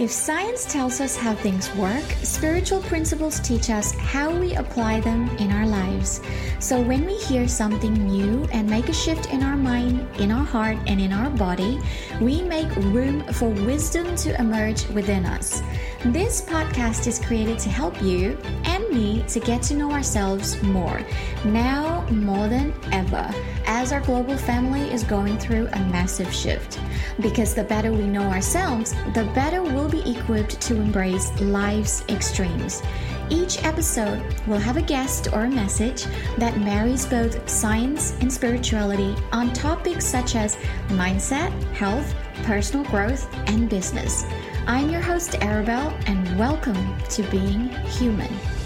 If science tells us how things work, spiritual principles teach us how we apply them in our lives. So when we hear something new and make a shift in our mind, in our heart, and in our body, we make room for wisdom to emerge within us. This podcast is created to help you and me to get to know ourselves more, now more than ever, as our global family is going through a massive shift. Because the better we know ourselves, the better we'll be equipped to embrace life's extremes. Each episode will have a guest or a message that marries both science and spirituality on topics such as mindset, health, personal growth, and business. I'm your host, Arabelle, and welcome to Being Human.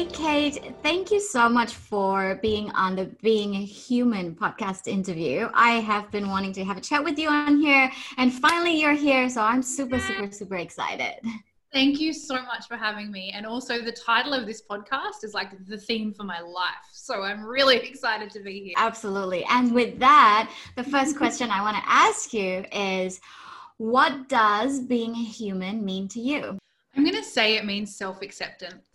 Hey, Kate, thank you so much for being on the Being a Human podcast interview. I have been wanting to have a chat with you on here, and finally you're here. So I'm super, super, super excited. Thank you so much for having me. And also, the title of this podcast is like the theme for my life. So I'm really excited to be here. Absolutely. And with that, the first question I want to ask you is what does being a human mean to you? I'm going to say it means self acceptance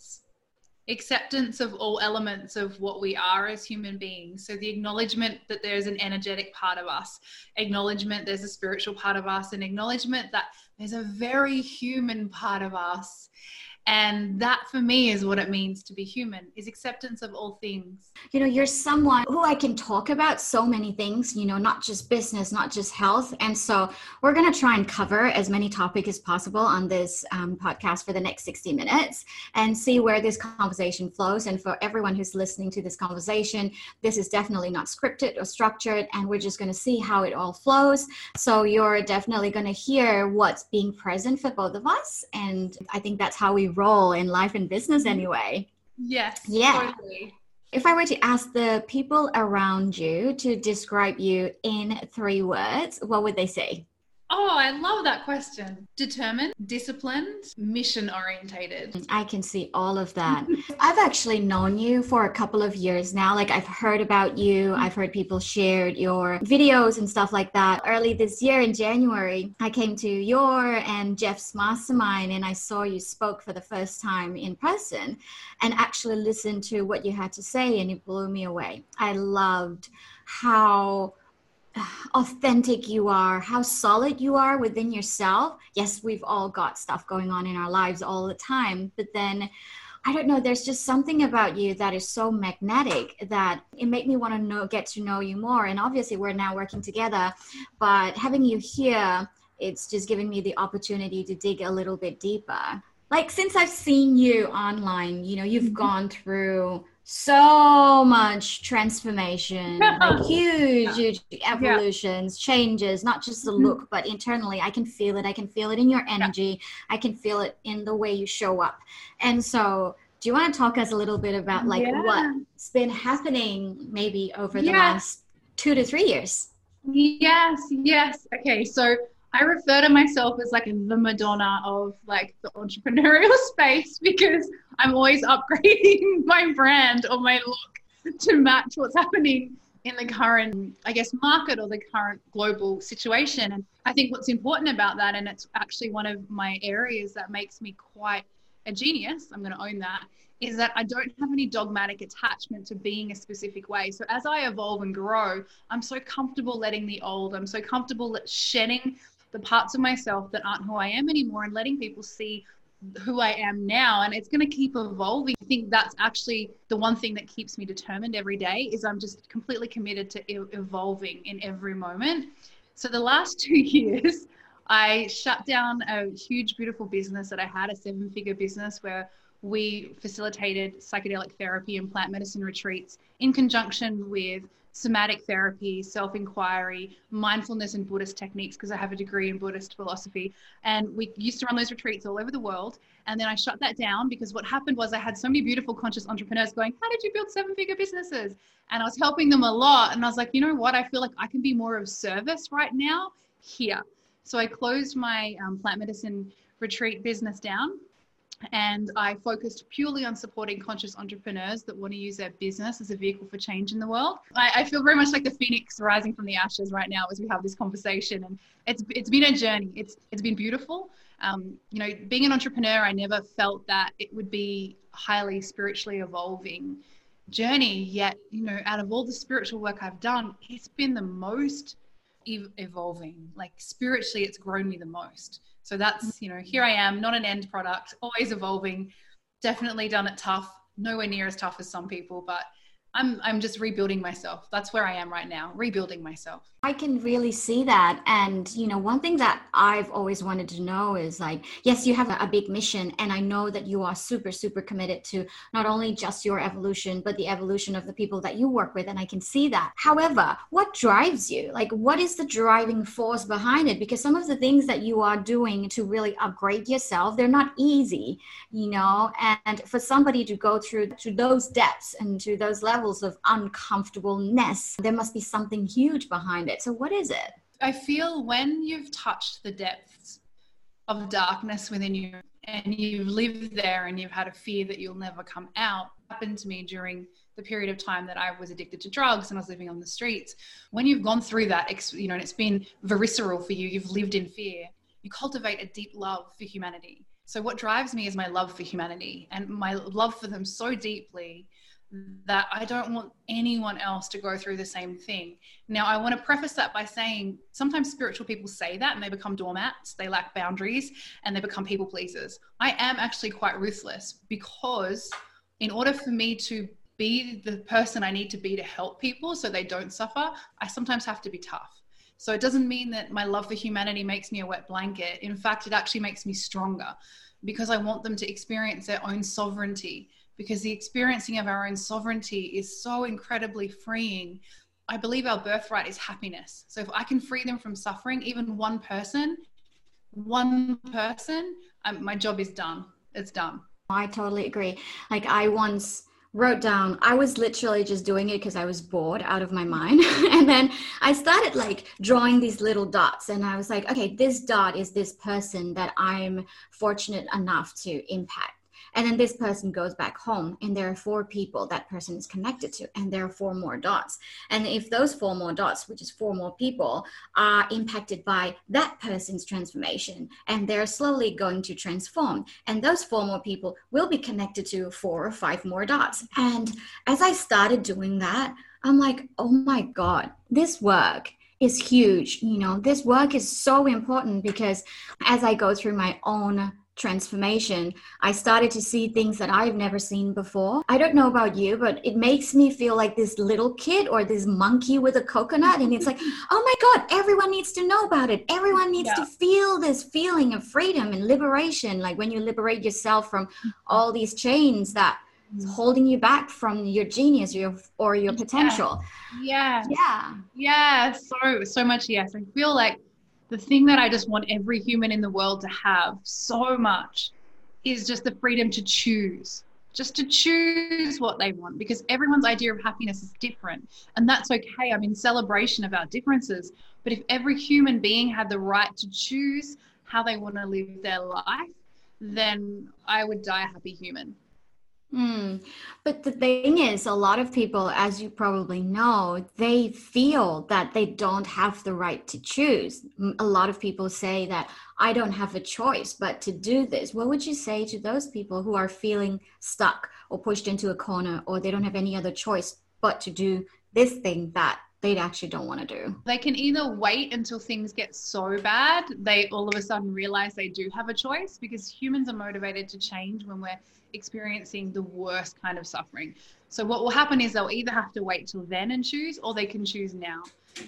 acceptance of all elements of what we are as human beings. So, the acknowledgement that there's an energetic part of us, acknowledgement there's a spiritual part of us, and acknowledgement that there's a very human part of us and that for me is what it means to be human is acceptance of all things. You know you're someone who i can talk about so many things you know not just business not just health. And so we're going to try and cover as many topics as possible on this um, podcast for the next 60 minutes and see where this conversation flows. And for everyone who's listening to this conversation this is definitely not scripted or structured and we're just going to see how it all flows. So you're definitely going to hear what's being present for both of us and i think that's how we role in life and business mm-hmm. anyway. Yes. Yeah. Totally. If I were to ask the people around you to describe you in three words, what would they say? Oh, I love that question. Determined, disciplined, mission orientated. I can see all of that. I've actually known you for a couple of years now. Like I've heard about you, I've heard people shared your videos and stuff like that. Early this year in January, I came to your and Jeff's mastermind and I saw you spoke for the first time in person and actually listened to what you had to say and it blew me away. I loved how authentic you are, how solid you are within yourself. Yes, we've all got stuff going on in our lives all the time, but then I don't know, there's just something about you that is so magnetic that it made me want to know get to know you more. And obviously we're now working together, but having you here, it's just giving me the opportunity to dig a little bit deeper. Like since I've seen you online, you know, you've mm-hmm. gone through so much transformation, like huge, huge evolutions, yeah. changes, not just the mm-hmm. look, but internally. I can feel it. I can feel it in your energy. I can feel it in the way you show up. And so, do you want to talk us a little bit about like what's been happening maybe over the last two to three years? Yes, yes. Okay, so I refer to myself as like the Madonna of like the entrepreneurial space because I'm always upgrading my brand or my look to match what's happening in the current, I guess, market or the current global situation. And I think what's important about that, and it's actually one of my areas that makes me quite a genius, I'm going to own that, is that I don't have any dogmatic attachment to being a specific way. So as I evolve and grow, I'm so comfortable letting the old, I'm so comfortable shedding the parts of myself that aren't who I am anymore and letting people see who I am now and it's going to keep evolving. I think that's actually the one thing that keeps me determined every day is I'm just completely committed to evolving in every moment. So the last 2 years I shut down a huge beautiful business that I had a seven-figure business where we facilitated psychedelic therapy and plant medicine retreats in conjunction with somatic therapy, self inquiry, mindfulness, and Buddhist techniques because I have a degree in Buddhist philosophy. And we used to run those retreats all over the world. And then I shut that down because what happened was I had so many beautiful conscious entrepreneurs going, How did you build seven figure businesses? And I was helping them a lot. And I was like, You know what? I feel like I can be more of service right now here. So I closed my um, plant medicine retreat business down and I focused purely on supporting conscious entrepreneurs that want to use their business as a vehicle for change in the world. I, I, feel very much like the phoenix rising from the ashes right now as we have this conversation, and it's it's been a journey. It's it's been beautiful. Um, you know, being an entrepreneur, I never felt that it would be highly spiritually evolving journey. Yet, you know, out of all the spiritual work I've done, it's been the most ev- evolving. Like spiritually, it's grown me the most. So that's, you know, here I am, not an end product, always evolving. Definitely done it tough, nowhere near as tough as some people, but I'm I'm just rebuilding myself. That's where I am right now, rebuilding myself. I can really see that. And, you know, one thing that I've always wanted to know is like, yes, you have a, big mission. And I know that you are super, super committed to not only just your evolution, but the evolution of the people that you work with. And I can see that. However, what drives you? Like, what is the driving force behind it? Because some of the things that you are doing to really upgrade yourself, they're not easy, you know, and for somebody to go through to those depths and to those levels of uncomfortableness, there must be something huge behind it it. So, what is it? I feel when you've touched the depths of darkness within you and you've lived there and you've had a fear that you'll never come out, happened to me during the period of time that I was addicted to drugs and I was living on the streets. When you've gone through that, you know, and it's been visceral for you, you've lived in fear, you cultivate a deep love for humanity. So, what drives me is my love for humanity and my love for them so deeply that I don't want anyone else to go through the same thing. Now, I want to preface that by saying sometimes spiritual people say that and they become doormats, they lack boundaries, and they become people pleasers. I am actually quite ruthless because, in order for me to be the person I need to be to help people so they don't suffer, I sometimes have to be tough. So it doesn't mean that my love for humanity makes me a wet blanket. In fact, it actually makes me stronger because I want them to experience their own sovereignty because the experiencing of our own sovereignty is so incredibly freeing. I believe our birthright is happiness. So if I can free them from suffering, even one person, one person, um, my job is done. It's done. I totally agree. Like I once wrote down i was literally just doing it because i was bored out of my mind and then i started like drawing these little dots and i was like okay this dot is this person that i'm fortunate enough to impact and then this person goes back home, and there are four people that person is connected to, and there are four more dots. And if those four more dots, which is four more people, are impacted by that person's transformation, and they're slowly going to transform, and those four more people will be connected to four or five more dots. And as I started doing that, I'm like, oh my God, this work is huge. You know, this work is so important because as I go through my own transformation, I started to see things that I've never seen before. I don't know about you, but it makes me feel like this little kid or this monkey with a coconut. And it's like, oh my God, everyone needs to know about it. Everyone needs yeah. to feel this feeling of freedom and liberation. Like when you liberate yourself from all these chains that mm-hmm. holding you back from your genius or your, or your potential. Yeah. Yeah. Yeah. So, so much. Yes. I feel like the thing that I just want every human in the world to have so much is just the freedom to choose, just to choose what they want because everyone's idea of happiness is different. And that's okay. I'm in celebration of our differences. But if every human being had the right to choose how they want to live their life, then I would die a happy human. Mm. But the thing is, a lot of people, as you probably know, they feel that they don't have the right to choose. A lot of people say that I don't have a choice but to do this. What would you say to those people who are feeling stuck or pushed into a corner or they don't have any other choice but to do this thing that they actually don't want to do. They can either wait until things get so bad, they all of a sudden realize they do have a choice because humans are motivated to change when we're experiencing the worst kind of suffering. So, what will happen is they'll either have to wait till then and choose, or they can choose now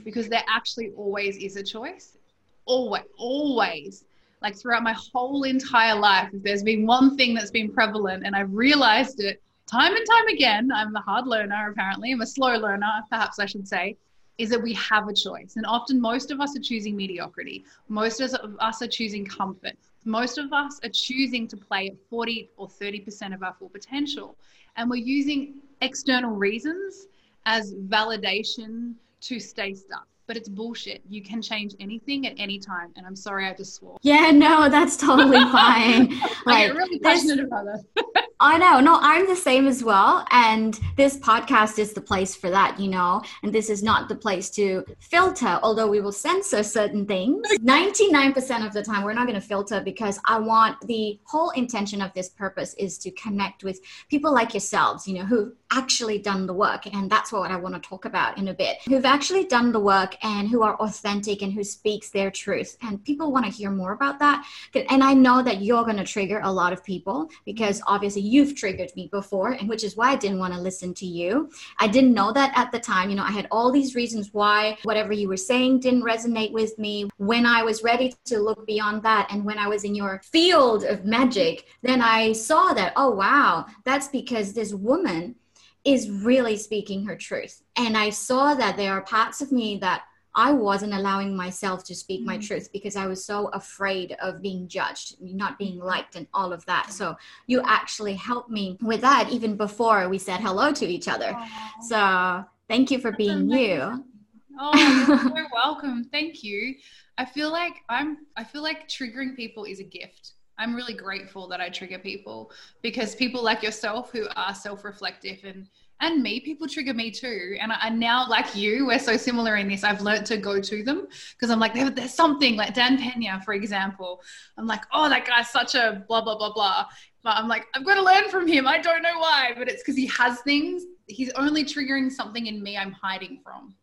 because there actually always is a choice. Always, always. Like throughout my whole entire life, if there's been one thing that's been prevalent and I've realized it time and time again, I'm a hard learner apparently, I'm a slow learner, perhaps I should say, is that we have a choice. And often most of us are choosing mediocrity. Most of us are choosing comfort. Most of us are choosing to play at 40 or 30% of our full potential. And we're using external reasons as validation to stay stuck. but it's bullshit. You can change anything at any time. And I'm sorry I just swore. Yeah, no, that's totally fine. like, I get really passionate about that. I know. No, I'm the same as well. And this podcast is the place for that, you know. And this is not the place to filter, although we will censor certain things. 99% of the time, we're not going to filter because I want the whole intention of this purpose is to connect with people like yourselves, you know, who've actually done the work. And that's what I want to talk about in a bit. Who've actually done the work and who are authentic and who speaks their truth. And people want to hear more about that. And I know that you're going to trigger a lot of people because obviously you've triggered me before, and which is why I didn't want to listen to you. I didn't know that at the time. You know, I had all these reasons why whatever you were saying didn't resonate with me. When I was ready to look beyond that, and when I was in your field of magic, then I saw that, oh, wow, that's because this woman is really speaking her truth. And I saw that there are parts of me that I wasn't allowing myself to speak my mm. truth because I was so afraid of being judged, not being liked, and all of that. So you actually helped me with that even before we said hello to each other. Aww. So thank you for That's being amazing. you. Oh, you're welcome. Thank you. I feel like I'm. I feel like triggering people is a gift. I'm really grateful that I trigger people because people like yourself who are self-reflective and and me people trigger me too. And I, now like you we're so similar in this. I've learned to go to them because i'm like there, there's something like dan pena for example. I'm like oh that guy's such a blah blah blah blah. But i'm like i've got to learn from him. I don't know why but it's because he has things. He's only triggering something in me i'm hiding from.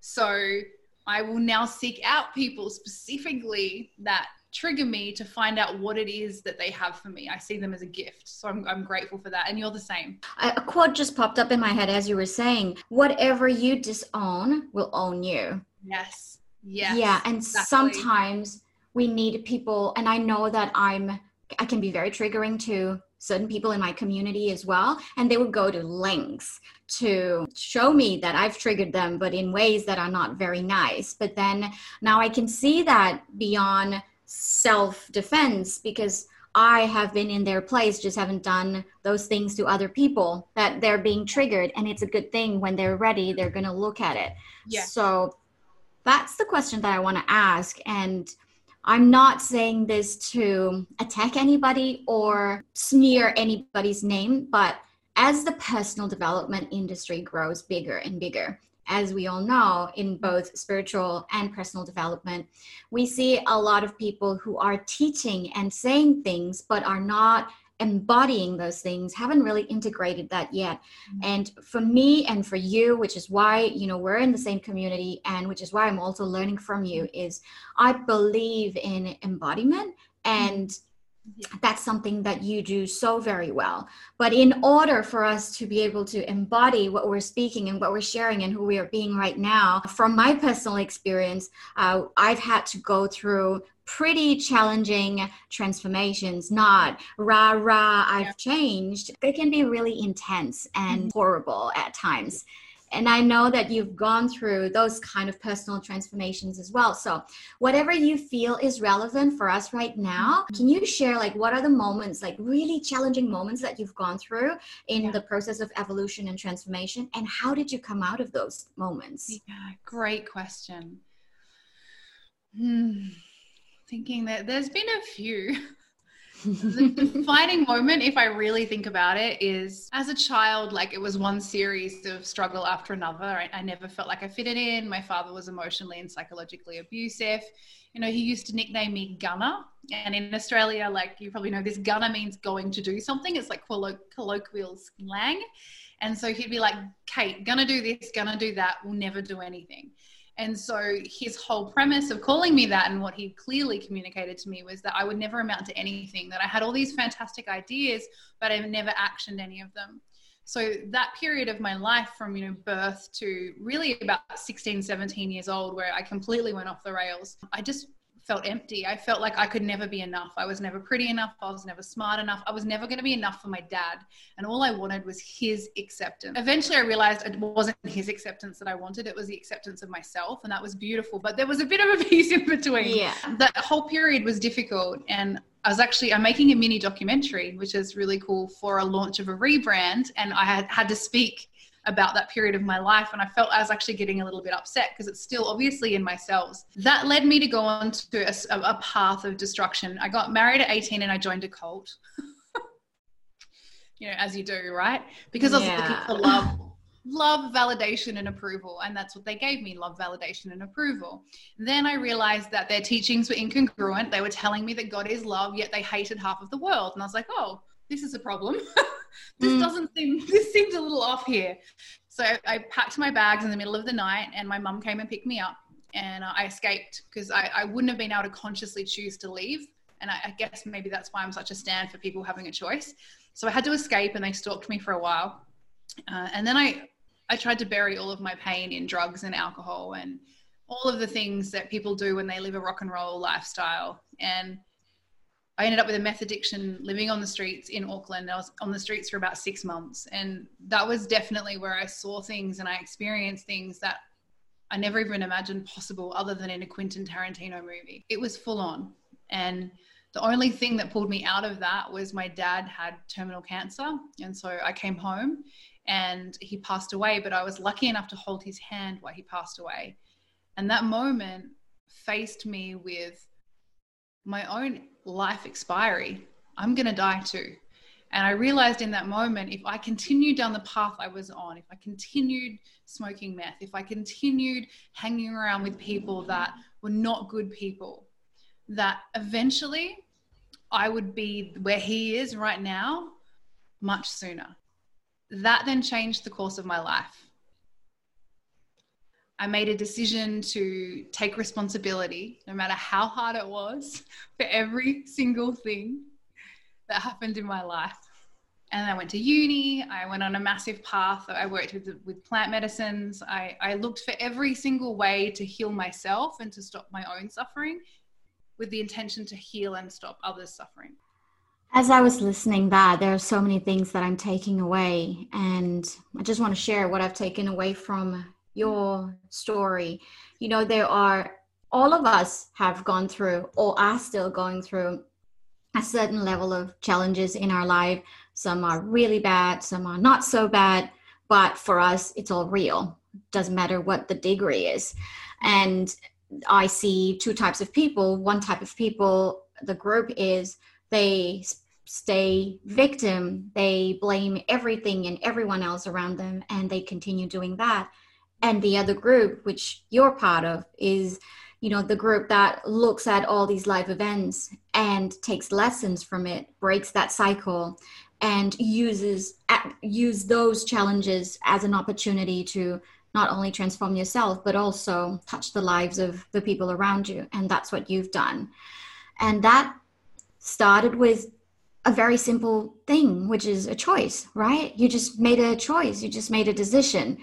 So i will now seek out people specifically that trigger me to find out what it is that they have for me. I see them as a gift. So I'm, I'm grateful for that. And you're the same. A quote just popped up in my head as you were saying whatever you disown will own you. Yes. Yes. Yeah. And exactly. sometimes we need people, and I know that I'm, I can be very triggering to certain people in my community as well and they would go to lengths to show me that I've triggered them but in ways that are not very nice but then now I can see that beyond self defense because I have been in their place, just haven't done those things to other people that they're being triggered. And it's a good thing when they're ready, they're going to look at it. Yeah. So that's the question that I want to ask. And I'm not saying this to attack anybody or sneer anybody's name, but as the personal development industry grows bigger and bigger, as we all know, in both spiritual and personal development, we see a lot of people who are teaching and saying things, but are not embodying those things haven't really integrated that yet mm-hmm. and for me and for you which is why you know we're in the same community and which is why i'm also learning from you is i believe in embodiment and that's something that you do so very well. But in order for us to be able to embody what we're speaking and what we're sharing and who we are being right now, from my personal experience, uh, I've had to go through pretty challenging transformations, not rah rah, I've changed. They can be really intense and mm-hmm. horrible at times and i know that you've gone through those kind of personal transformations as well. So whatever you feel is relevant for us right now can you share like what are the moments like really challenging moments that you've gone through in yeah. the process of evolution and transformation? And how did you come out of those moments? Yeah great question. Hmm. thinking that there's been a few the defining moment, if I really think about it, is as a child, like it was one series of struggle after another. I, I never felt like I fitted in. My father was emotionally and psychologically abusive. You know, he used to nickname me Gunner. And in Australia, like you probably know, this Gunner means going to do something. It's like colloq- colloquial slang. And so he'd be like, Kate, gonna do this, gonna do that, we'll never do anything. And so his whole premise of calling me that and what he clearly communicated to me was that I would never amount to anything, that I had all these fantastic ideas, but I've never actioned any of them. So that period of my life from, you know, birth to really about 16, 17 years old, where I completely went off the rails, I just felt empty. I felt like I could never be enough. I was never pretty enough. I was never smart enough. I was never going to be enough for my dad. And all I wanted was his acceptance. Eventually, I realized it wasn't his acceptance that I wanted, it was the acceptance of myself. And that was beautiful. But there was a bit of a piece in between. Yeah. That whole period was difficult. And I was actually I'm making a mini documentary, which is really cool for a launch of a rebrand, and I had had to speak about that period of my life. And I felt I was actually getting a little bit upset because it's still obviously in my cells. That led me to go on to a, a path of destruction. I got married at 18 and I joined a cult. you know, as you do, right? Because I was yeah. looking for love love validation and approval and that's what they gave me love validation and approval then i realized that their teachings were incongruent they were telling me that god is love yet they hated half of the world and i was like oh this is a problem. This mm. doesn't seem this seems a little off here. So i packed my bags in the middle of the night and my mum came and picked me up and i escaped because I, I wouldn't have been able to consciously choose to leave. And I, I guess maybe that's why i'm such a stand for people having a choice. So i had to escape and they stalked me for a while. Uh, and then I, I tried to bury all of my pain in drugs and alcohol and all of the things that people do when they live a rock and roll lifestyle. And I ended up with a meth addiction living on the streets in Auckland. I was on the streets for about six months. And that was definitely where I saw things and I experienced things that I never even imagined possible other than in a Quentin Tarantino movie. It was full on. And the only thing that pulled me out of that was my dad had terminal cancer. And so I came home and he passed away, but I was lucky enough to hold his hand while he passed away. And that moment faced me with my own life expiry. I'm going to die too. And I realized in that moment, if I continued down the path I was on, if I continued smoking meth, if I continued hanging around with people that were not good people, that eventually I would be where he is right now much sooner. That then changed the course of my life. I made a decision to take responsibility, no matter how hard it was, for every single thing that happened in my life. And I went to uni. I went on a massive path. I worked with, with plant medicines. I, I looked for every single way to heal myself and to stop my own suffering with the intention to heal and stop others' suffering. As I was listening back, there are so many things that I'm taking away. And I just want to share what I've taken away from your story. You know, there are, all of us have gone through or are still going through a certain level of challenges in our life. Some are really bad, some are not so bad. But for us, it's all real. Doesn't matter what the degree is. And I see two types of people. One type of people, the group is they stay victim, they blame everything and everyone else around them, and they continue doing that. And the other group, which you're part of, is you know the group that looks at all these live events and takes lessons from it breaks that cycle and uses use those challenges as an opportunity to not only transform yourself, but also touch the lives of the people around you. And that's what you've done. And that started with a very simple thing, which is a choice, right? You just made a choice, you just made a decision.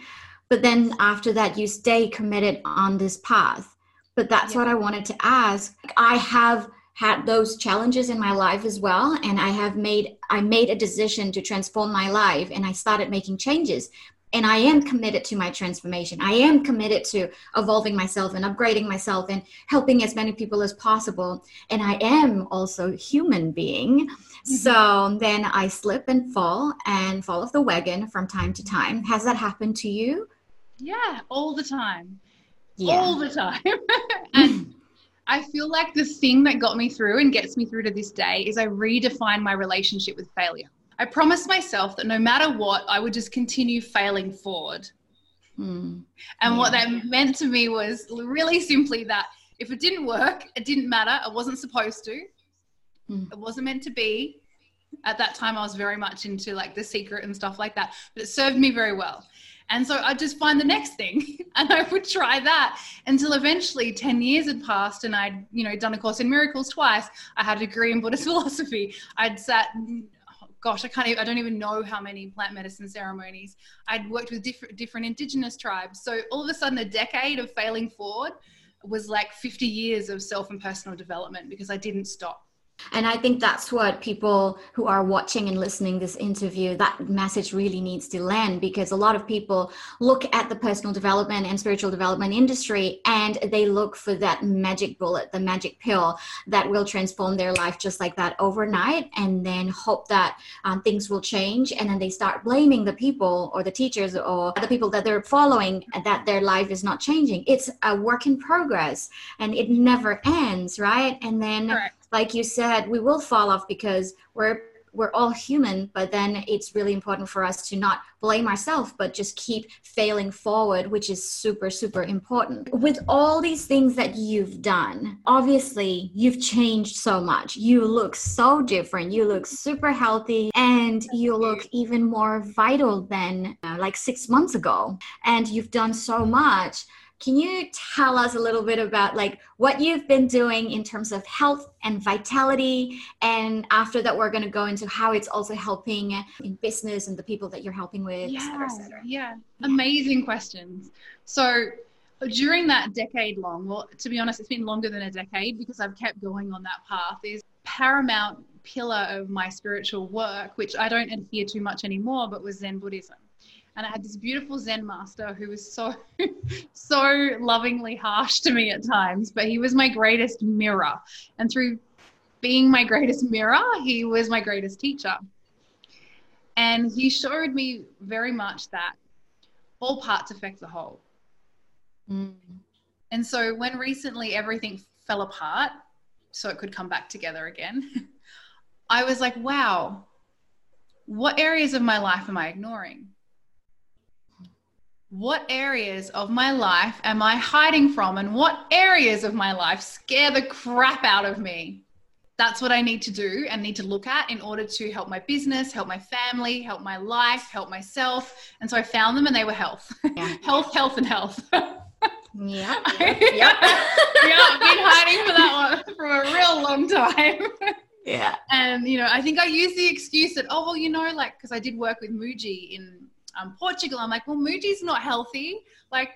But then after that, you stay committed on this path. But that's yeah. what I wanted to ask. I have had those challenges in my life as well and i have made i made a decision to transform my life and i started making changes and I am committed to my transformation. I am committed to evolving myself and upgrading myself and helping as many people as possible. And I am also a human being. Mm-hmm. So then I slip and fall and fall off the wagon from time to time. Has that happened to you? Yeah, all the time. Yeah. All the time. and I feel like the thing that got me through and gets me through to this day is I redefine my relationship with failure. I promised myself that no matter what, I would just continue failing forward. Mm. And yeah. what that meant to me was really simply that if it didn't work, it didn't matter. It wasn't supposed to. Mm. It wasn't meant to be. At that time, I was very much into like the secret and stuff like that, but it served me very well. And so I'd just find the next thing and I would try that until eventually 10 years had passed and I'd, you know, done a course in miracles twice. I had a degree in Buddhist philosophy. I'd sat gosh, I can't even, I don't even know how many plant medicine ceremonies. I'd worked with different, different indigenous tribes. So all of a sudden, a decade of failing forward was like 50 years of self and personal development because I didn't stop. And I think that's what people who are watching and listening this interview, that message really needs to land because a lot of people look at the personal development and spiritual development industry and they look for that magic bullet, the magic pill that will transform their life just like that overnight and then hope that um, things will change. And then they start blaming the people or the teachers or the people that they're following that their life is not changing. It's a work in progress and it never ends, right? And then Correct like you said, we will fall off because we're we're all human, but then it's really important for us to not blame ourselves, but just keep failing forward, which is super, super important. With all these things that you've done, obviously you've changed so much. You look so different. You look super healthy and you look even more vital than uh, like six months ago. And you've done so much can you tell us a little bit about like what you've been doing in terms of health and vitality? And after that, we're going to go into how it's also helping in business and the people that you're helping with, yeah, et cetera, et cetera. Yeah. amazing questions. So during that decade long, well, to be honest, it's been longer than a decade because I've kept going on that path. Is paramount pillar of my spiritual work, which I don't adhere to much anymore, but was Zen Buddhism and I had this beautiful Zen master who was so, so lovingly harsh to me at times, but he was my greatest mirror. And through being my greatest mirror, he was my greatest teacher. And he showed me very much that all parts affect the whole. Mm. And so when recently everything fell apart, so it could come back together again, I was like, wow, what areas of my life am I ignoring? What areas of my life am I hiding from and what areas of my life scare the crap out of me? That's what I need to do and need to look at in order to help my business, help my family, help my life, help myself. And so I found them and they were health. Yeah. health, health, and health. Yeah. Yep. yeah. I've been hiding for that one for a real long time. Yeah. And, you know, I think I use the excuse that, oh, well, you know, like, because I did work with Mooji in um, Portugal. I'm like, well, Mooji's not healthy. Like,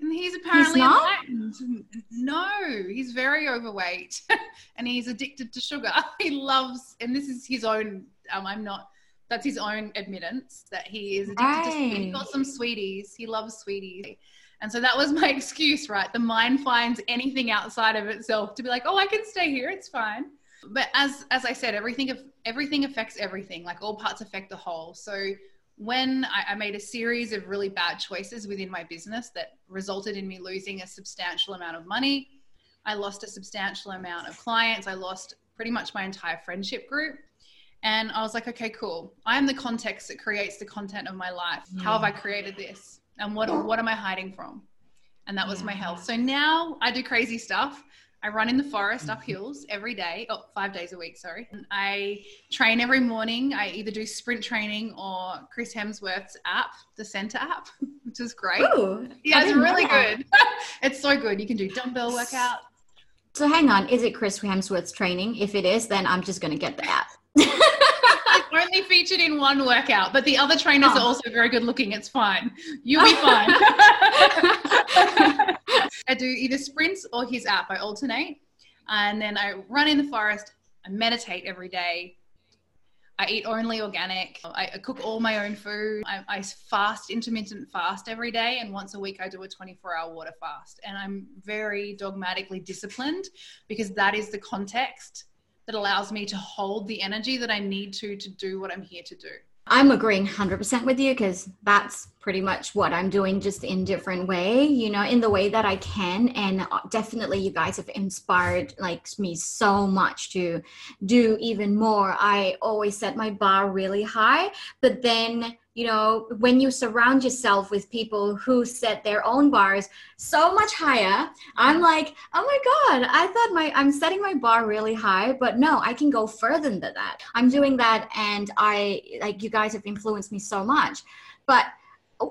and he's apparently he's. No, he's very overweight and he's addicted to sugar. He loves, and this is his own, um, I'm not, that's his own admittance that he is addicted right. to sweeties. He got some sweeties. He loves sweeties. And so that was my excuse, right? The mind finds anything outside of itself to be like, oh, I can stay here. It's fine. But as as I said, everything everything affects everything. Like all parts affect the whole. So when I, I, made a series of really bad choices within my business that resulted in me losing a substantial amount of money, I lost a substantial amount of clients, I lost pretty much my entire friendship group. And I was like, okay, cool. I am the context that creates the content of my life. How have I created this? And what, what am I hiding from? And that was my health. So now I do crazy stuff. I run in the forest up mm-hmm. hills every day, oh, five days a week, sorry. And I train every morning. I either do sprint training or Chris Hemsworth's app, the Centr app, which is great. Ooh, yeah, it's really good. it's so good. You can do dumbbell workout. So hang on, is it Chris Hemsworth's training? If it is, then I'm just going to get the app. only featured in one workout, but the other trainers oh. are also very good looking. It's fine. You'll be fine. I do either sprints or his app. I alternate. And then I run in the forest. I meditate every day. I eat only organic. I cook all my own food. I, I, fast, intermittent fast every day. And once a week, I do a 24 hour water fast. And I'm very dogmatically disciplined because that is the context that allows me to hold the energy that I need to to do what I'm here to do. I'm agreeing 100% with you because that's pretty much what I'm doing just in different way, you know, in the way that I can and uh, definitely you guys have inspired like me so much to do even more. I always set my bar really high, but then you know, when you surround yourself with people who set their own bars so much higher, I'm like, oh my God, I thought my I'm setting my bar really high, but no, I can go further than that. I'm doing that and I like you guys have influenced me so much. But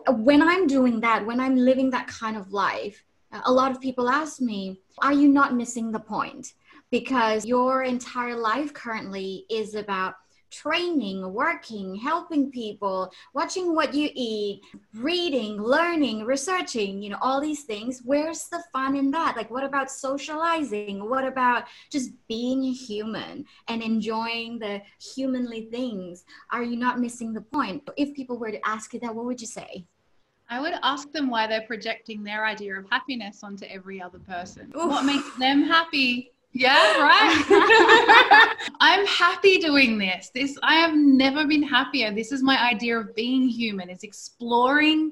when I'm doing that, when I'm living that kind of life, a lot of people ask me, are you not missing the point? Because your entire life currently is about training, working, helping people, watching what you eat, reading, learning, researching, you know, all these things. Where's the fun in that? Like, what about socializing? What about just being human and enjoying the humanly things? Are you not missing the point? If people were to ask you that, what would you say? I would ask them why they're projecting their idea of happiness onto every other person. Oof. What makes them happy? Yeah, right. I'm happy doing this. This I have never been happier. This is my idea of being human. Is exploring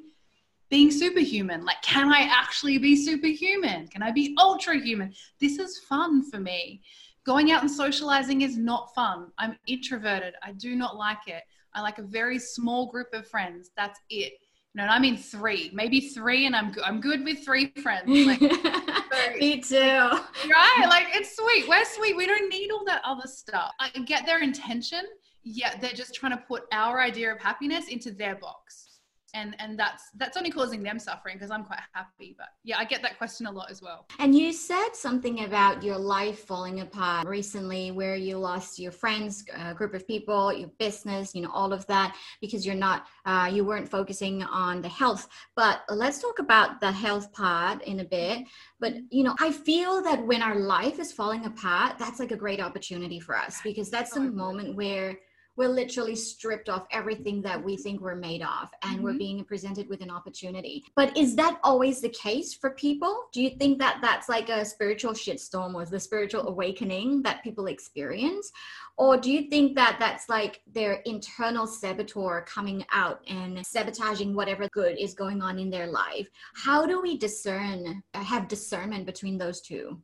being superhuman. Like can I actually be superhuman? Can I be ultra human? This is fun for me. Going out and socializing is not fun. I'm introverted. I do not like it. I like a very small group of friends. That's it. No, I mean three, maybe three, and I'm good. I'm good with three friends. Like, Me too. Right? Like it's sweet. We're sweet. We don't need all that other stuff. I get their intention. Yeah, they're just trying to put our idea of happiness into their box and and that's that's only causing them suffering because i'm quite happy but yeah i get that question a lot as well. And you said something about your life falling apart recently where you lost your friends a group of people your business you know all of that because you're not uh, you weren't focusing on the health. But let's talk about the health part in a bit. But you know i feel that when our life is falling apart that's like a great opportunity for us because that's the moment where we're literally stripped of everything that we think we're made of and mm-hmm. we're being presented with an opportunity. But is that always the case for people? Do you think that that's like a spiritual shitstorm or the spiritual awakening that people experience? Or do you think that that's like their internal saboteur coming out and sabotaging whatever good is going on in their life? How do we discern have discernment between those two?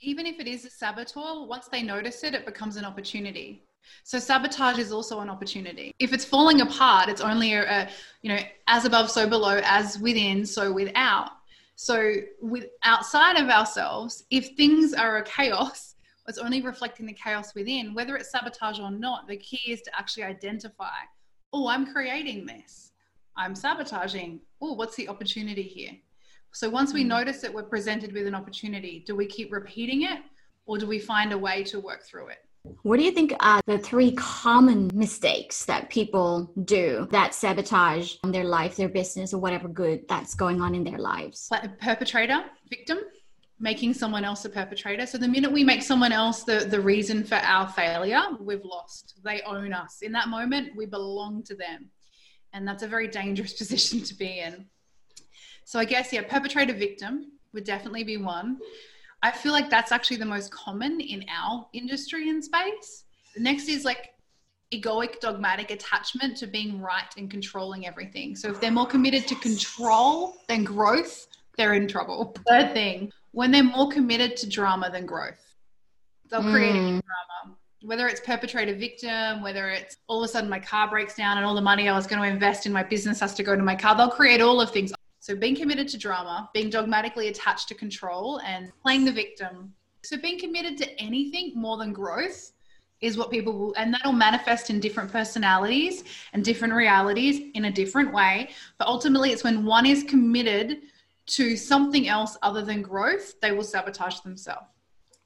Even if it is a saboteur once they notice it it becomes an opportunity so sabotage is also an opportunity. If it's falling apart, it's only a, a, you know as above so below, as within so without. So with outside of ourselves, if things are a chaos, it's only reflecting the chaos within. Whether it's sabotage or not, the key is to actually identify. Oh, I'm creating this. I'm sabotaging. Oh, what's the opportunity here? So once we mm. notice that we're presented with an opportunity, do we keep repeating it or do we find a way to work through it? What do you think are the three common mistakes that people do that sabotage their life, their business, or whatever good that's going on in their lives? Like perpetrator, victim, making someone else a perpetrator. So the minute we make someone else the, the reason for our failure, we've lost. They own us. In that moment, we belong to them. And that's a very dangerous position to be in. So I guess, yeah, perpetrator, victim would definitely be one. I feel like that's actually the most common in our industry and space. The next is like egoic, dogmatic attachment to being right and controlling everything. So if they're more committed to control than growth, they're in trouble. Third thing, when they're more committed to drama than growth, they'll create mm. drama. Whether it's perpetrator victim, whether it's all of a sudden my car breaks down and all the money I was going to invest in my business has to go to my car, they'll create all of things. So being committed to drama, being dogmatically attached to control and playing the victim. So being committed to anything more than growth is what people will, and that'll manifest in different personalities and different realities in a different way. But ultimately, it's when one is committed to something else other than growth, they will sabotage themselves.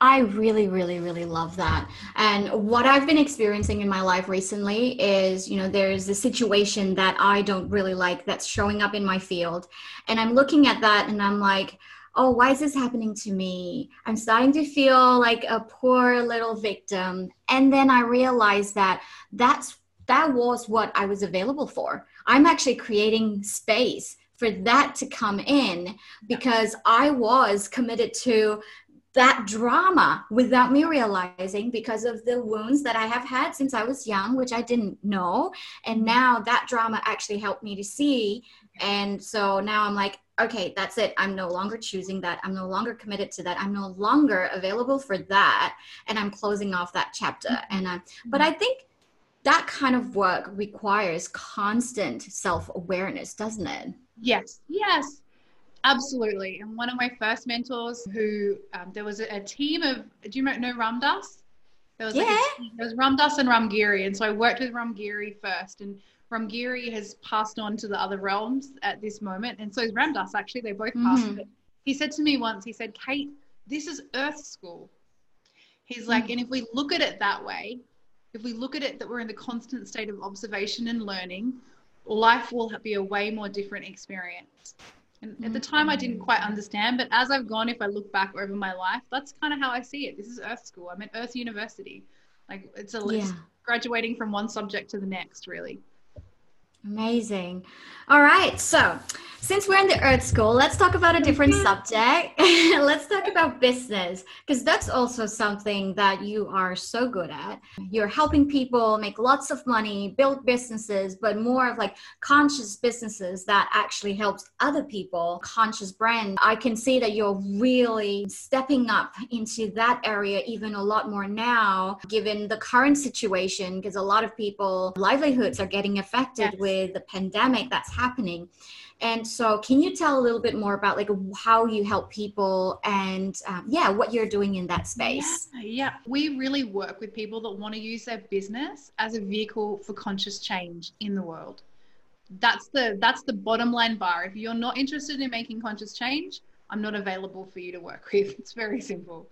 I really, really, really love that. And what I've been experiencing in my life recently is, you know, there's a situation that I don't really like that's showing up in my field. And I'm looking at that and I'm like, oh, why is this happening to me? I'm starting to feel like a poor little victim. And then I realized that that's that was what I was available for. I'm actually creating space for that to come in because I was committed to that drama without me realizing because of the wounds that I have had since I was young, which I didn't know. And now that drama actually helped me to see. And so now I'm like, okay, that's it. I'm no longer choosing that. I'm no longer committed to that. I'm no longer available for that. And I'm closing off that chapter. Mm-hmm. And uh, but I think that kind of work requires constant self awareness, doesn't it? Yes. Yes. Absolutely. And one of my first mentors, who um, there was a, a, team of, do you know Ram Dass? There was, yeah. Like a, there was Ram Dass and Ramgiri. And so I worked with Ramgiri first. And Ramgiri has passed on to the other realms at this moment. And so is Ram Dass, actually. They both passed. Mm-hmm. He said to me once, he said, Kate, this is Earth School. He's like, mm-hmm. and if we look at it that way, if we look at it that we're in the constant state of observation and learning, life will be a way more different experience. And at the time, I didn't quite understand, but as I've gone, if I look back over my life, that's kind of how I see it. This is Earth School. I'm at Earth University. Like it's a yeah. graduating from one subject to the next, really. Amazing. All right. So, since we're in the Earth School, let's talk about a different mm-hmm. subject. let's talk about business, because that's also something that you are so good at. You're helping people make lots of money, build businesses, but more of like conscious businesses that actually helps other people, conscious brand. I can see that you're really stepping up into that area even a lot more now, given the current situation, because a lot of people livelihoods are getting affected yes. with with the pandemic that's happening. And so, can you tell a little bit more about like how you help people and um, yeah, what you're doing in that space? Yeah, yeah, we really work with people that want to use their business as a vehicle for conscious change in the world. That's the that's the bottom line bar. If you're not interested in making conscious change, I'm not available for you to work with. It's very simple.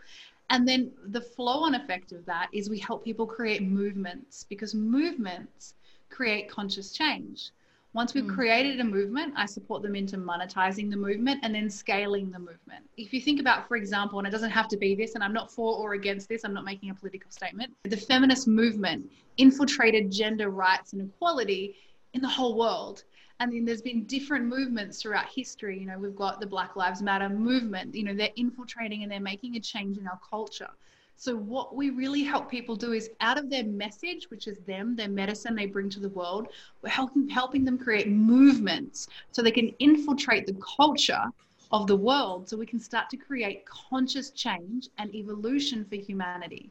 And then the flow on effect of that is we help people create movements because movements create conscious change. Once we've mm. created a movement, I support them into monetizing the movement and then scaling the movement. If you think about, for example, and it doesn't have to be this, and I'm not for or against this, I'm not making a political statement, the feminist movement infiltrated gender rights and equality in the whole world. And then there's been different movements throughout history. You know, we've got the Black Lives Matter movement, you know, they're infiltrating and they're making a change in our culture. So, what we really help people do is out of their message, which is them, their medicine they bring to the world, we're helping, helping them create movements so they can infiltrate the culture of the world so we can start to create conscious change and evolution for humanity.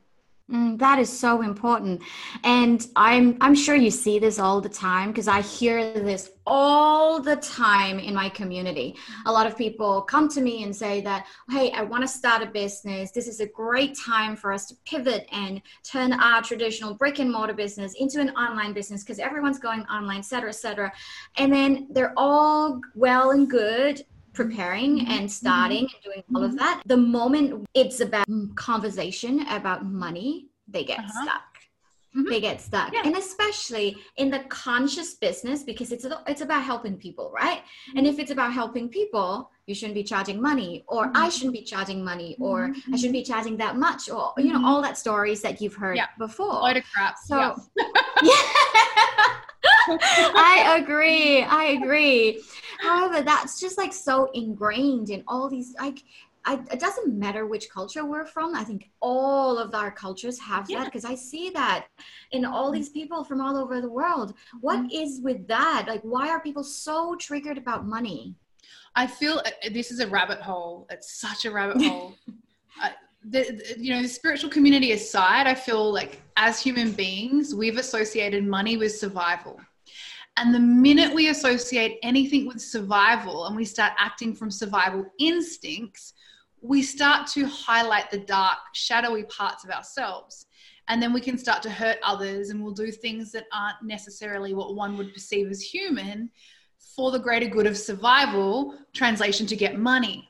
Mm, that is so important. And I'm I'm sure you see this all the time because I hear this all the time in my community. A lot of people come to me and say that, "Hey, I want to start a business. This is a great time for us to pivot and turn our traditional brick and mortar business into an online business because everyone's going online, etc., cetera, et cetera." And then they're all well and good preparing mm-hmm. and starting mm-hmm. and doing all of mm-hmm. that the moment it's about conversation about money they get uh-huh. stuck Mm-hmm. they get stuck yeah. and especially in the conscious business because it's it's about helping people right mm-hmm. and if it's about helping people you shouldn't be charging money or mm-hmm. i shouldn't be charging money or i shouldn't be charging that much or you know all that stories that you've heard yeah. before a of crap so yeah. I agree. I agree. However, that's just like so ingrained in all these like I, it doesn't matter which culture we're from. I think all of our cultures have yeah. that because I see that in all these people from all over the world. What mm-hmm. is with that? Like, why are people so triggered about money? I feel uh, this is a rabbit hole. It's such a rabbit hole. uh, the, the, you know the spiritual community aside, I feel like as human beings, we've associated money with survival. And the minute we associate anything with survival and we start acting from survival instincts, we start to highlight the dark, shadowy parts of ourselves. And then we can start to hurt others and we'll do things that aren't necessarily what one would perceive as human for the greater good of survival, translation to get money.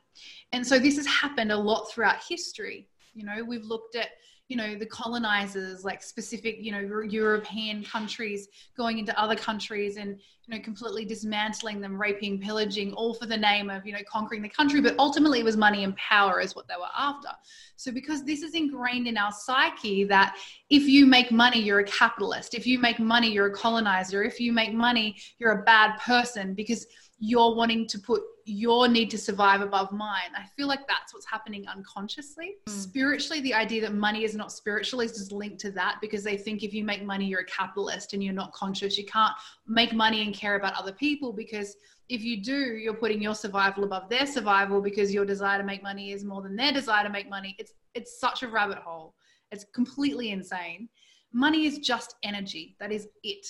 And so this has happened a lot throughout history. You know, we've looked at you know the colonizers like specific you know european countries going into other countries and you know completely dismantling them raping pillaging all for the name of you know conquering the country. But ultimately it was money and power is what they were after. So because this is ingrained in our psyche that if you make money you're a capitalist. If you make money you're a colonizer. If you make money you're a bad person because you're wanting to put your need to survive above mine. I feel like that's what's happening unconsciously. Mm. Spiritually, the idea that money is not spiritual is just linked to that because they think if you make money, you're a capitalist and you're not conscious. You can't make money and care about other people because if you do, you're putting your survival above their survival because your desire to make money is more than their desire to make money. It's it's such a rabbit hole. It's completely insane. Money is just energy. That is it.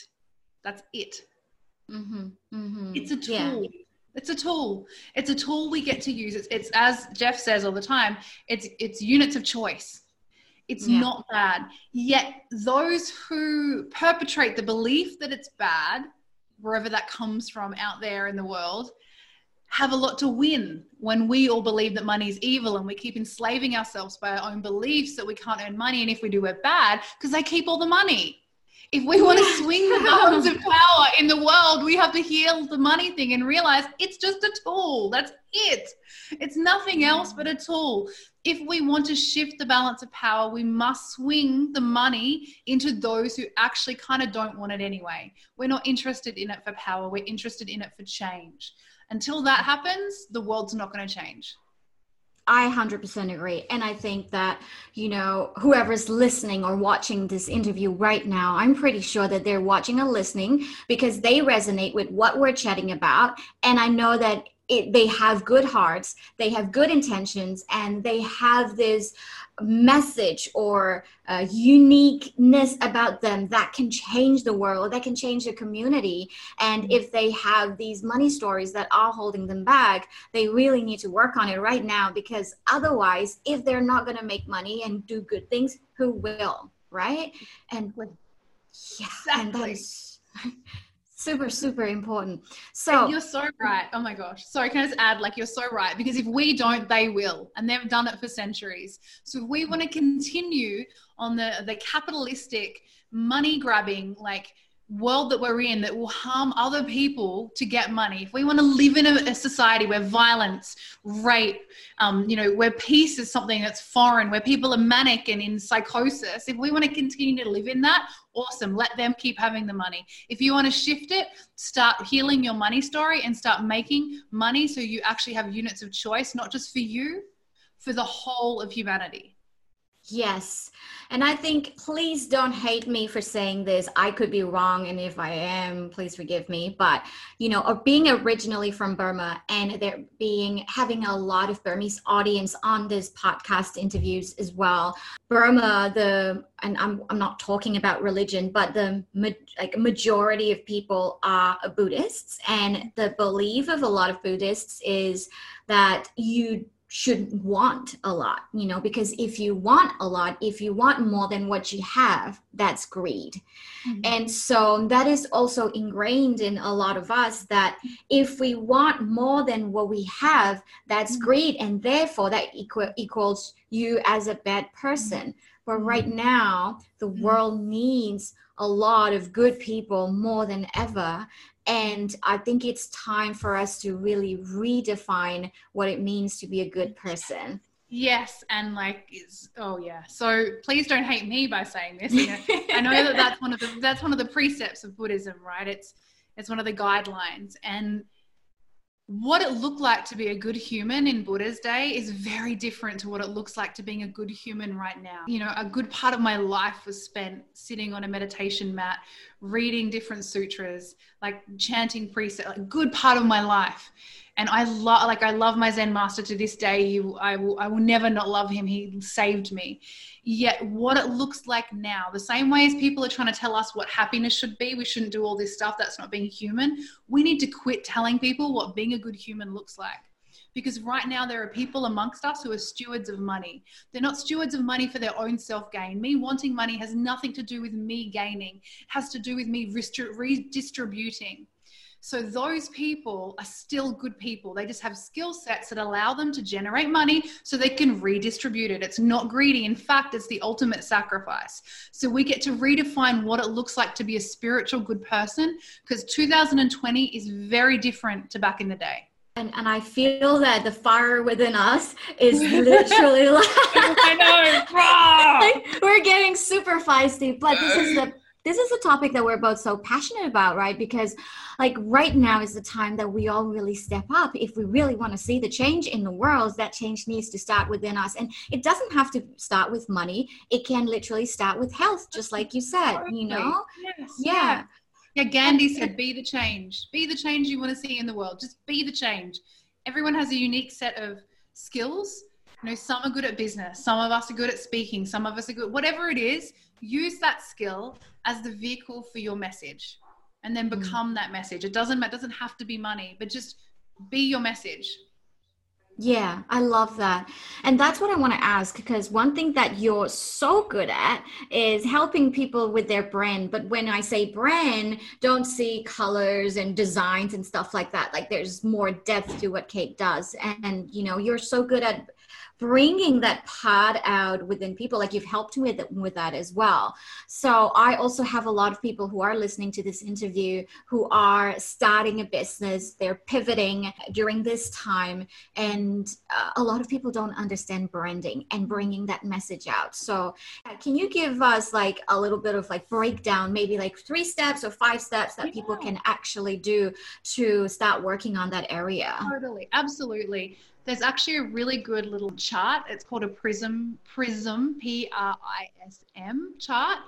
That's it. Mm-hmm. Mm-hmm. It's a tool. Yeah it's a tool. It's a tool we get to use. It's, it's as Jeff says all the time. It's it's units of choice. It's yeah. not bad. Yet those who perpetrate the belief that it's bad, wherever that comes from out there in the world, have a lot to win when we all believe that money is evil and we keep enslaving ourselves by our own beliefs that we can't earn money and if we do we're bad because they keep all the money if we want to swing the balance of power in the world, we have to heal the money thing and realize it's just a tool. That's it. It's nothing else but a tool. If we want to shift the balance of power, we must swing the money into those who actually kind of don't want it anyway. We're not interested in it for power, we're interested in it for change. Until that happens, the world's not going to change. I 100% agree. And I think that, you know, whoever's listening or watching this interview right now, I'm pretty sure that they're watching or listening because they resonate with what we're chatting about. And I know that it, they have good hearts, they have good intentions, and they have this message or uh, uniqueness about them that can change the world, that can change the community. And if they have these money stories that are holding them back, they really need to work on it right now because otherwise, if they're not going to make money and do good things, who will? Right? And yeah, exactly. and that's super super important. So and you're so right. Oh my gosh. Sorry can i just add like you're so right because if we don't they will and they've done it for centuries. So if we want to continue on the the capitalistic money grabbing like world that we're in that will harm other people to get money. If we want to live in a, a society where violence rape um, you know where peace is something that's foreign where people are manic and in psychosis if we want to continue to live in that awesome. Let them keep having the money. If you want to shift it start healing your money story and start making money so you actually have units of choice not just for you for the whole of humanity Yes. And I think, please don't hate me for saying this. I could be wrong. And if I am, please forgive me. But, you know, of being originally from Burma and there being having a lot of Burmese audience on this podcast interviews as well. Burma, the, and I'm, I'm not talking about religion, but the like majority of people are Buddhists. And the belief of a lot of Buddhists is that you should want a lot, you know, because if you want a lot, if you want more than what you have, that's greed. Mm-hmm. And so that is also ingrained in a lot of us that if we want more than what we have, that's mm-hmm. greed. And therefore that equal, equals you as a bad person. Mm-hmm. But right mm-hmm. now, the mm-hmm. world needs a lot of good people more than ever. And I think it's time for us to really redefine what it means to be a good person. Yes, and like, is oh yeah. So please don't hate me by saying this. You know, I know that that's one of the that's one of the precepts of Buddhism, right? It's it's one of the guidelines, and what it looked like to be a good human in Buddha's day is very different to what it looks like to being a good human right now. You know, a good part of my life was spent sitting on a meditation mat, reading different sutras, like chanting precepts, a good part of my life and I love like I love my Zen master to this day. You, I will I will never not love him. He saved me. Yet what it looks like now, the same way as people are trying to tell us what happiness should be, we shouldn't do all this stuff. That's not being human. We need to quit telling people what being a good human looks like. Because right now there are people amongst us who are stewards of money. They're not stewards of money for their own self gain. Me wanting money has nothing to do with me gaining. It has to do with me redistributing. So those people are still good people. They just have skill sets that allow them to generate money so they can redistribute it. It's not greedy. In fact, it's the ultimate sacrifice. So we get to redefine what it looks like to be a spiritual good person because 2020 is very different to back in the day. And, and I feel that the fire within us is literally like I know like, we're getting super feisty, but this is the this is a topic that we're both so passionate about, right? Because, like, right now is the time that we all really step up. If we really want to see the change in the world, that change needs to start within us. And it doesn't have to start with money, it can literally start with health, just like you said, you know? Yes. Yeah. Yeah, Gandhi said, be the change. Be the change you want to see in the world. Just be the change. Everyone has a unique set of skills. You know, some are good at business, some of us are good at speaking, some of us are good, whatever it is, use that skill as the vehicle for your message and then become mm. that message. It doesn't it doesn't have to be money, but just be your message. Yeah, I love that. And that's what I want to ask because one thing that you're so good at is helping people with their brand. But when I say brand, don't see colors and designs and stuff like that. Like there's more depth to what Kate does. And, and you know, you're so good at bringing that pod out within people like you've helped me with, with that as well. So i also have a lot of people who are listening to this interview who are starting a business. They're pivoting during this time. And uh, a lot of people don't understand branding and bringing that message out. So uh, can you give us like a little bit of like breakdown maybe like three steps or five steps that yeah. people can actually do to start working on that area? Totally. Absolutely there's actually a really good little chart. It's called a Prism, Prism, P R I S M chart.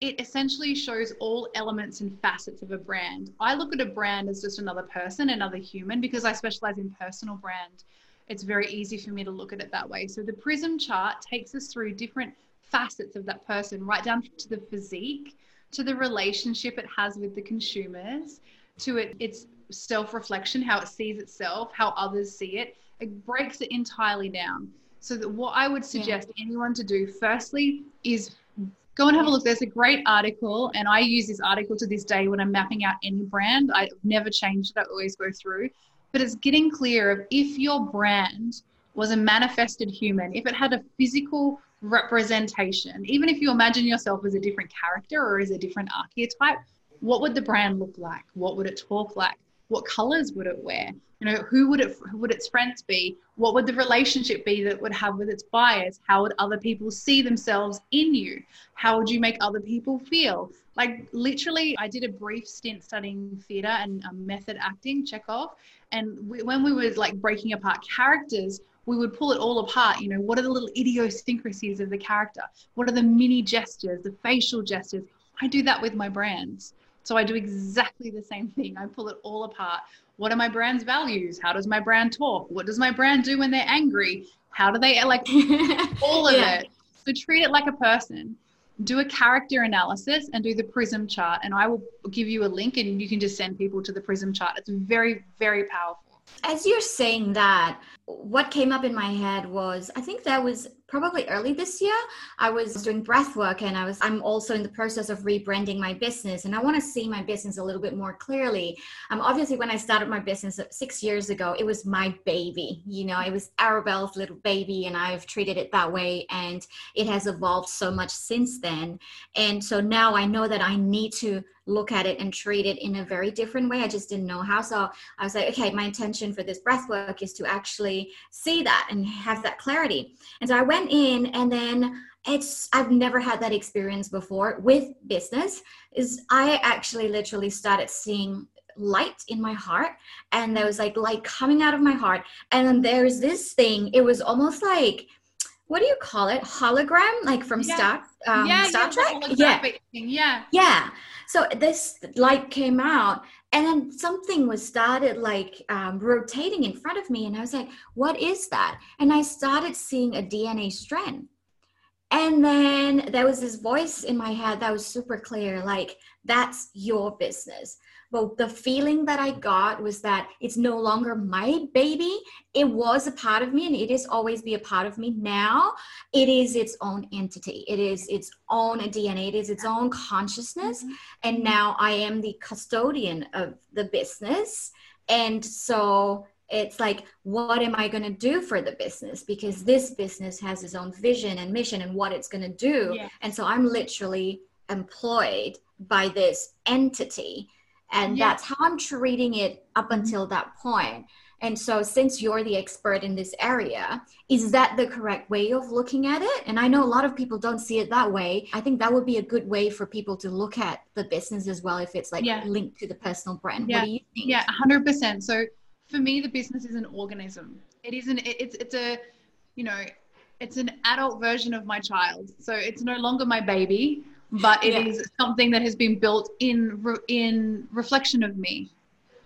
It essentially shows all elements and facets of a brand. I look at a brand as just another person, another human, because I specialize in personal brand. It's very easy for me to look at it that way. So the Prism chart takes us through different facets of that person, right down to the physique, to the relationship it has with the consumers, to it, its self reflection, how it sees itself, how others see it, it breaks it entirely down. So that what I would suggest yeah. anyone to do firstly is go and have a look. There's a great article, and I use this article to this day when I'm mapping out any brand. I've never changed it, I always go through. But it's getting clear of if your brand was a manifested human, if it had a physical representation, even if you imagine yourself as a different character or as a different archetype, what would the brand look like? What would it talk like? What colors would it wear? You know, who would it who would its friends be? What would the relationship be that would have with its buyers? How would other people see themselves in you? How would you make other people feel? Like literally, I did a brief stint studying theater and um, method acting, Chekhov, and we, when we were like breaking apart characters, we would pull it all apart. You know, what are the little idiosyncrasies of the character? What are the mini gestures, the facial gestures? I do that with my brands. So I do exactly the same thing. I pull it all apart. What are my brand's values? How does my brand talk? What does my brand do when they're angry? How do they like all of yeah. it? So treat it like a person. Do a character analysis and do the prism chart. And I will give you a link and you can just send people to the prism chart. It's very, very powerful. As you're saying that, what came up in my head was I think that was probably early this year i was doing breath work and i was i'm also in the process of rebranding my business and i want to see my business a little bit more clearly um, obviously when i started my business six years ago it was my baby you know it was arabella's little baby and i've treated it that way and it has evolved so much since then and so now i know that i need to look at it and treat it in a very different way. I just didn't know how. So I was like, okay, my intention for this breath work is to actually see that and have that clarity. And so I went in and then it's I've never had that experience before with business is I actually literally started seeing light in my heart and there was like light coming out of my heart and then there's this thing it was almost like what do you call it? Hologram? Like from yeah. star um, yeah, star trek? yeah. yeah. Yeah. So this light came out and then something was started like um, rotating in front of me and i was like what is that? And i started seeing a dna strand. And then there was this voice in my head that was super clear like that's your business but the feeling that I got was that it's no longer my baby. It was a part of me and it is always be a part of me. Now it is its own entity. It is its own DNA. It is its own consciousness. Mm-hmm. And now I am the custodian of the business. And so it's like what am i going to do for the business because this business has its own vision and mission and what it's going to do yeah. and so i'm literally employed by this entity and yeah. that's how i'm treating it up mm-hmm. until that point. and so since you're the expert in this area is that the correct way of looking at it and i know a lot of people don't see it that way i think that would be a good way for people to look at the business as well if it's like yeah. linked to the personal brand yeah. what do you think yeah 100% so for me the business is an organism it isn't it's it's a you know it's an adult version of my child so it's no longer my baby but it yeah. is something that has been built in in reflection of me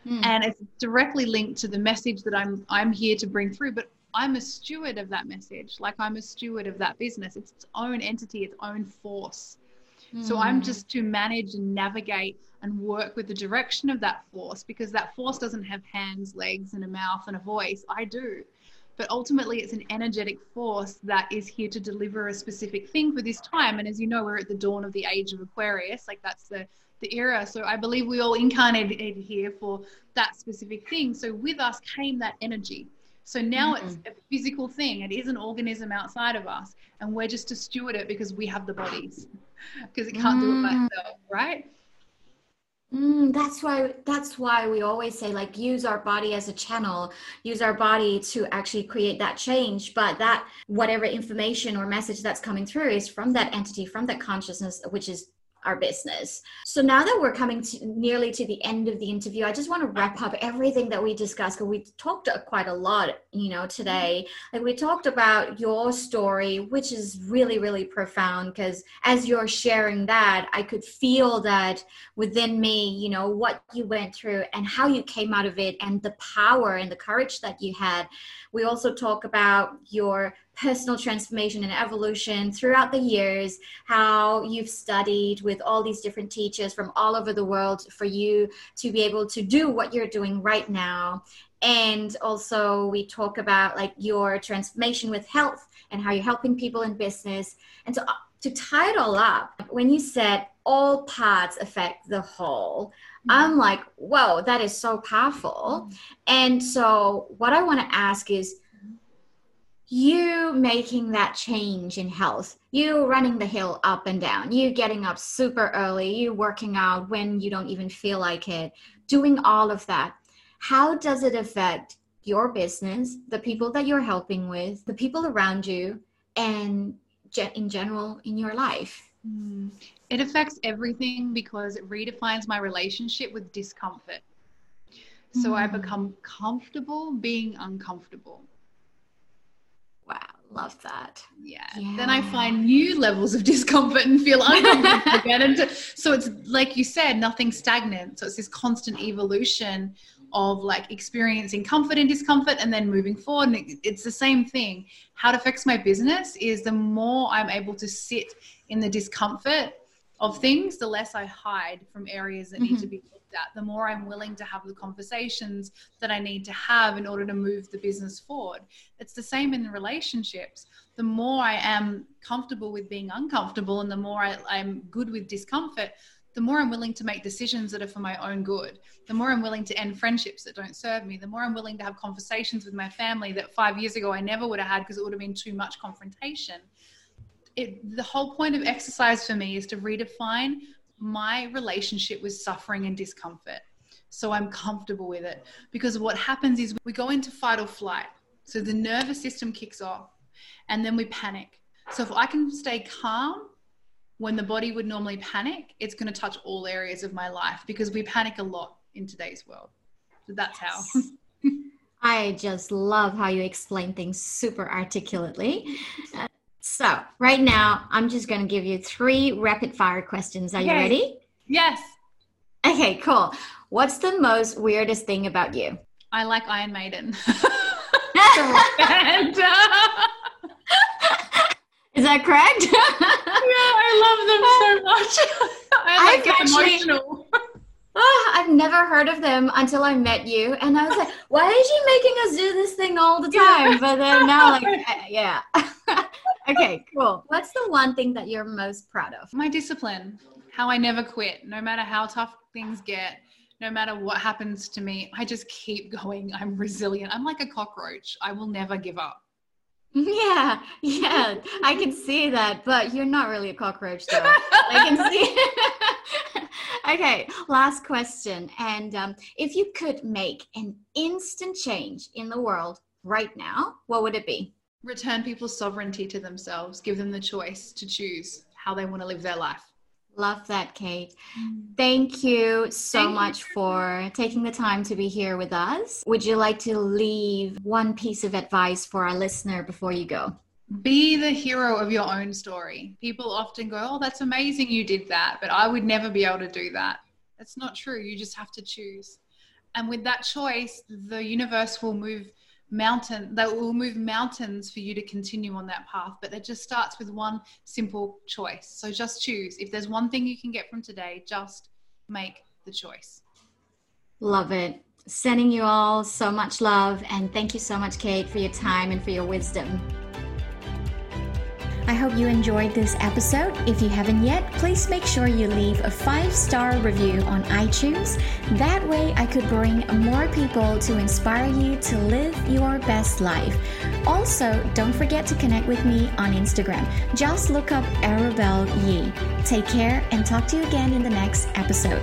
mm. and it's directly linked to the message that i'm i'm here to bring through but i'm a steward of that message like i'm a steward of that business it's its own entity its own force mm. so i'm hmm. just to manage and navigate and work with the direction of that force because that force doesn't have hands legs and a mouth and a voice i do but ultimately it's an energetic force that is here to deliver a specific thing for this time. And as you know, we're at the dawn of the age of Aquarius, like that's the the era. So I believe we all incarnated here for that specific thing. So with us came that energy. So now mm-hmm. it's a physical thing. It is an organism outside of us, and we're just to steward it because we have the bodies, because it can't mm. do it by mm. itself, right? Mm, that's why that's why we always say like use our body as a channel use our body to actually create that change but that whatever information or message that's coming through is from that entity from that consciousness which is our business. So now that we're coming to nearly to the end of the interview, I just want to wrap up everything that we discussed because we talked uh, quite a lot, you know, today. Like we talked about your story, which is really, really profound because as you're sharing that, I could feel that within me, you know, what you went through and how you came out of it and the power and the courage that you had. We also talk about your personal transformation and evolution throughout the years, how you've studied with all these different teachers from all over the world for you to be able to do what you're doing right now. And also, we talk about like your transformation with health and how you're helping people in business. And so, to tie it all up, when you said all parts affect the whole, mm-hmm. I'm like, whoa, that is so powerful. Mm-hmm. And so, what I want to ask is, you making that change in health, you running the hill up and down, you getting up super early, you working out when you don't even feel like it, doing all of that. How does it affect your business, the people that you're helping with, the people around you, and in general in your life? Hmm. It affects everything because it redefines my relationship with discomfort. So mm. I become comfortable being uncomfortable. Love that. Yeah. yeah. Then I find new levels of discomfort and feel uncomfortable again. And so it's like you said, nothing stagnant. So it's this constant evolution of like experiencing comfort and discomfort and then moving forward. And it's the same thing. How it affects my business is the more I'm able to sit in the discomfort of things, the less I hide from areas that mm-hmm. need to be that, the more I'm willing to have the conversations that I need to have in order to move the business forward. It's the same in relationships. The more I am comfortable with being uncomfortable and the more I, I'm good with discomfort, the more I'm willing to make decisions that are for my own good, the more I'm willing to end friendships that don't serve me, the more I'm willing to have conversations with my family that five years ago I never would have had because it would have been too much confrontation. It, the whole point of exercise for me is to redefine my relationship with suffering and discomfort. So I'm comfortable with it. Because what happens is we go into fight or flight. So the nervous system kicks off and then we panic. So if I can stay calm when the body would normally panic, it's going to touch all areas of my life because we panic a lot in today's world. So that's how. I just love how you explain things super articulately. So, right now, I'm just going to give you three rapid fire questions. Are you ready? Yes. Okay, cool. What's the most weirdest thing about you? I like Iron Maiden. Is that correct? yeah, I love them so much. I like I've actually, emotional. Oh, I've never heard of them until I met you, and I was like, "Why is she making us do this thing all the time?" But then now, like, yeah. okay, cool. What's the one thing that you're most proud of? My discipline. How I never quit, no matter how tough things get, no matter what happens to me. I just keep going. I'm resilient. I'm like a cockroach. I will never give up. Yeah, yeah, I can see that, but you're not really a cockroach, though. I can see. Okay, last question. And um, if you could make an instant change in the world right now, what would it be? Return people's sovereignty to themselves, give them the choice to choose how they want to live their life. Love that, Kate. Mm. Thank you so Thank much you. for taking the time to be here with us. Would you like to leave one piece of advice for our listener before you go? Be the hero of your own story. People often go, Oh, that's amazing you did that, but I would never be able to do that. That's not true. You just have to choose. And with that choice, the universe will move mountain that will move mountains for you to continue on that path but it just starts with one simple choice so just choose if there's one thing you can get from today just make the choice love it Sending you all so much love. And thank you so much, Kate, for your time and for your wisdom. I hope you enjoyed this episode. If you haven't yet, please make sure you leave a five star review on iTunes. That way, I could bring more people to inspire you to live your best life. Also, don't forget to connect with me on Instagram. Just look up Arabelle Yee. Take care and talk to you again in the next episode.